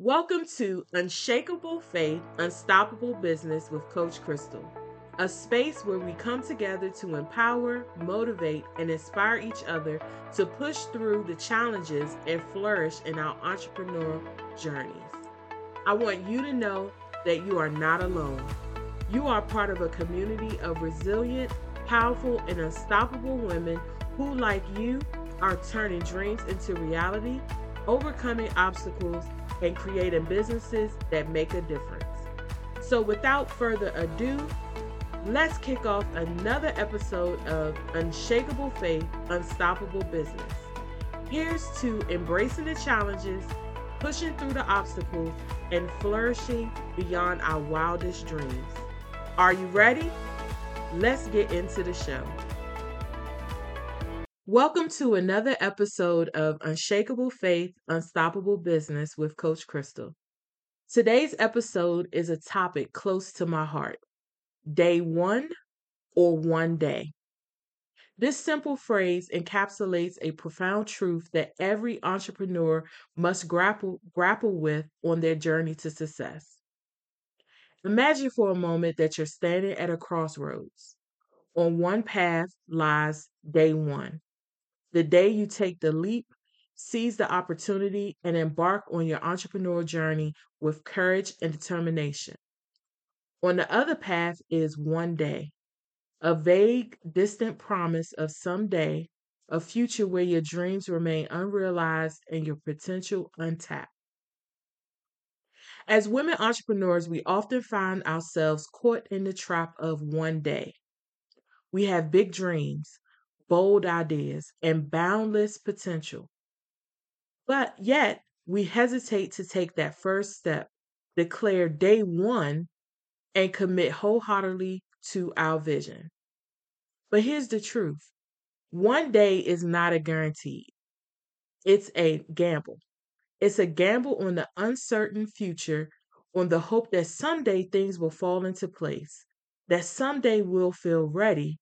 Welcome to Unshakable Faith, Unstoppable Business with Coach Crystal, a space where we come together to empower, motivate, and inspire each other to push through the challenges and flourish in our entrepreneurial journeys. I want you to know that you are not alone. You are part of a community of resilient, powerful, and unstoppable women who, like you, are turning dreams into reality, overcoming obstacles, and creating businesses that make a difference. So, without further ado, let's kick off another episode of Unshakable Faith, Unstoppable Business. Here's to embracing the challenges, pushing through the obstacles, and flourishing beyond our wildest dreams. Are you ready? Let's get into the show. Welcome to another episode of Unshakable Faith, Unstoppable Business with Coach Crystal. Today's episode is a topic close to my heart day one or one day. This simple phrase encapsulates a profound truth that every entrepreneur must grapple, grapple with on their journey to success. Imagine for a moment that you're standing at a crossroads. On one path lies day one the day you take the leap, seize the opportunity, and embark on your entrepreneurial journey with courage and determination. On the other path is one day, a vague, distant promise of some day, a future where your dreams remain unrealized and your potential untapped. As women entrepreneurs, we often find ourselves caught in the trap of one day. We have big dreams, bold ideas, and boundless potential. But yet, we hesitate to take that first step, declare day one, and commit wholeheartedly to our vision. But here's the truth one day is not a guarantee, it's a gamble. It's a gamble on the uncertain future, on the hope that someday things will fall into place, that someday we'll feel ready,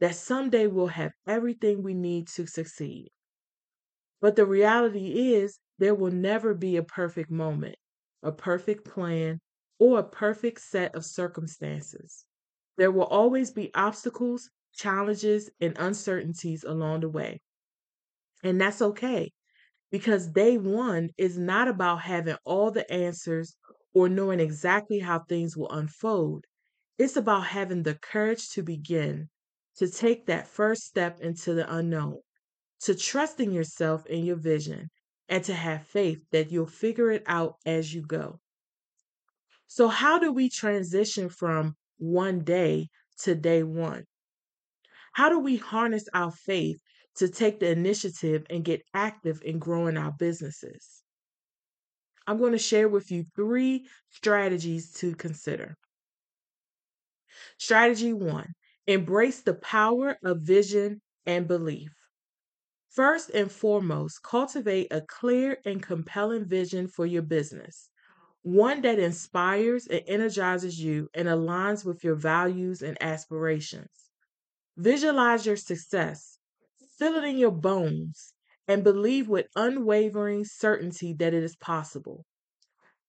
that someday we'll have everything we need to succeed. But the reality is, there will never be a perfect moment, a perfect plan, or a perfect set of circumstances. There will always be obstacles, challenges, and uncertainties along the way. And that's okay because day one is not about having all the answers or knowing exactly how things will unfold. It's about having the courage to begin, to take that first step into the unknown, to trusting yourself and your vision, and to have faith that you'll figure it out as you go. So, how do we transition from one day to day one? How do we harness our faith to take the initiative and get active in growing our businesses? I'm going to share with you three strategies to consider. Strategy one Embrace the power of vision and belief. First and foremost, cultivate a clear and compelling vision for your business, one that inspires and energizes you and aligns with your values and aspirations. Visualize your success, feel it in your bones, and believe with unwavering certainty that it is possible.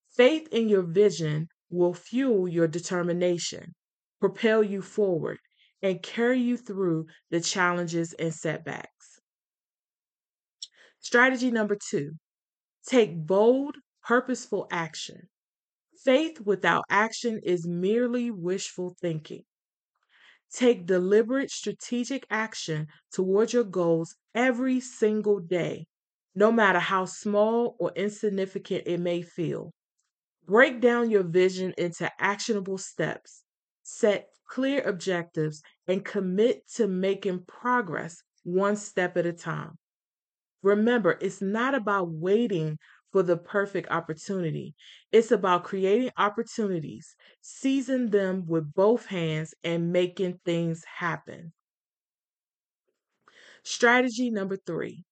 Faith in your vision will fuel your determination, propel you forward, and carry you through the challenges and setbacks. Strategy number two take bold, purposeful action. Faith without action is merely wishful thinking. Take deliberate, strategic action towards your goals every single day, no matter how small or insignificant it may feel. Break down your vision into actionable steps. Set clear objectives, and commit to making progress one step at a time. Remember, it's not about waiting for the perfect opportunity. It's about creating opportunities, seizing them with both hands, and making things happen. Strategy number three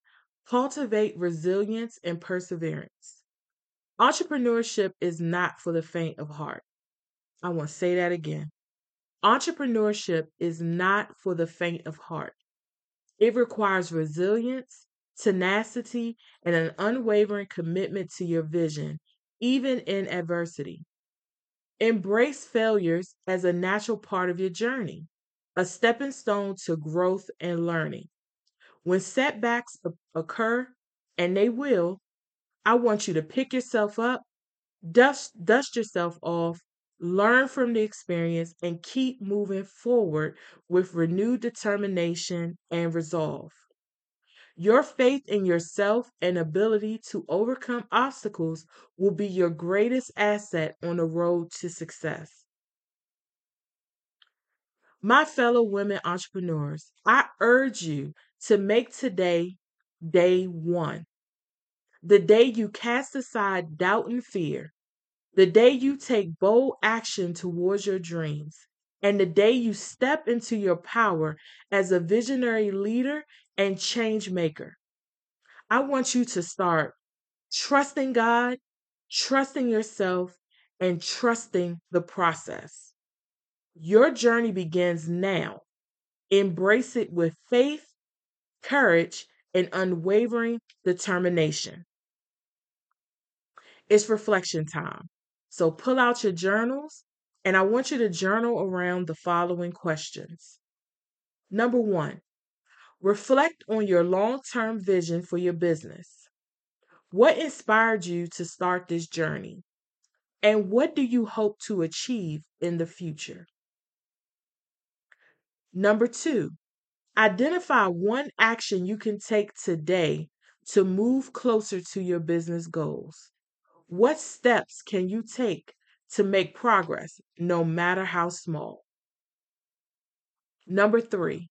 cultivate resilience and perseverance. Entrepreneurship is not for the faint of heart. I want to say that again. Entrepreneurship is not for the faint of heart. It requires resilience, tenacity, and an unwavering commitment to your vision, even in adversity. Embrace failures as a natural part of your journey, a stepping stone to growth and learning. When setbacks occur, and they will, I want you to pick yourself up, dust, dust yourself off, learn from the experience, and keep moving forward with renewed determination and resolve. Your faith in yourself and ability to overcome obstacles will be your greatest asset on the road to success. My fellow women entrepreneurs, I urge you to make today day one the day you cast aside doubt and fear, the day you take bold action towards your dreams, and the day you step into your power as a visionary leader and change maker. I want you to start trusting God, trusting yourself, and trusting the process. Your journey begins now. Embrace it with faith, courage, and unwavering determination. It's reflection time. So pull out your journals and I want you to journal around the following questions. Number one, reflect on your long term vision for your business. What inspired you to start this journey? And what do you hope to achieve in the future? Number two, identify one action you can take today to move closer to your business goals. What steps can you take to make progress, no matter how small? Number three,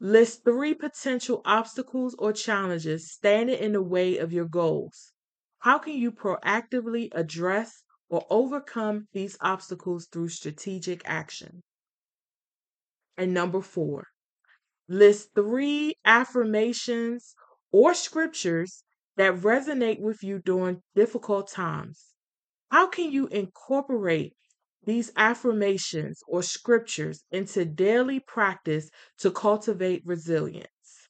list three potential obstacles or challenges standing in the way of your goals. How can you proactively address or overcome these obstacles through strategic action? And number four, list three affirmations or scriptures that resonate with you during difficult times? How can you incorporate these affirmations or scriptures into daily practice to cultivate resilience?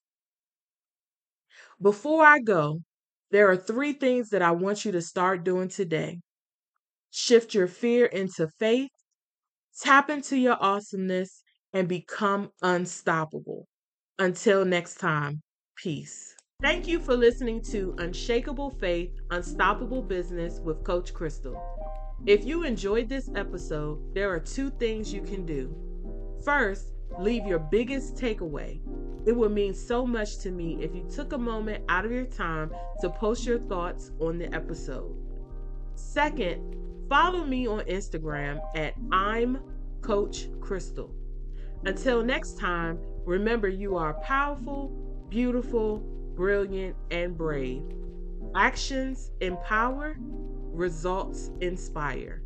Before I go, there are three things that I want you to start doing today. Shift your fear into faith, tap into your awesomeness, and become unstoppable. Until next time, peace. Thank you for listening to Unshakable Faith, Unstoppable Business with Coach Crystal. If you enjoyed this episode, there are two things you can do. First, leave your biggest takeaway. It would mean so much to me if you took a moment out of your time to post your thoughts on the episode. Second, follow me on Instagram at I'm Coach Crystal. Until next time, remember you are powerful, beautiful, brilliant, and brave. Actions empower, results inspire.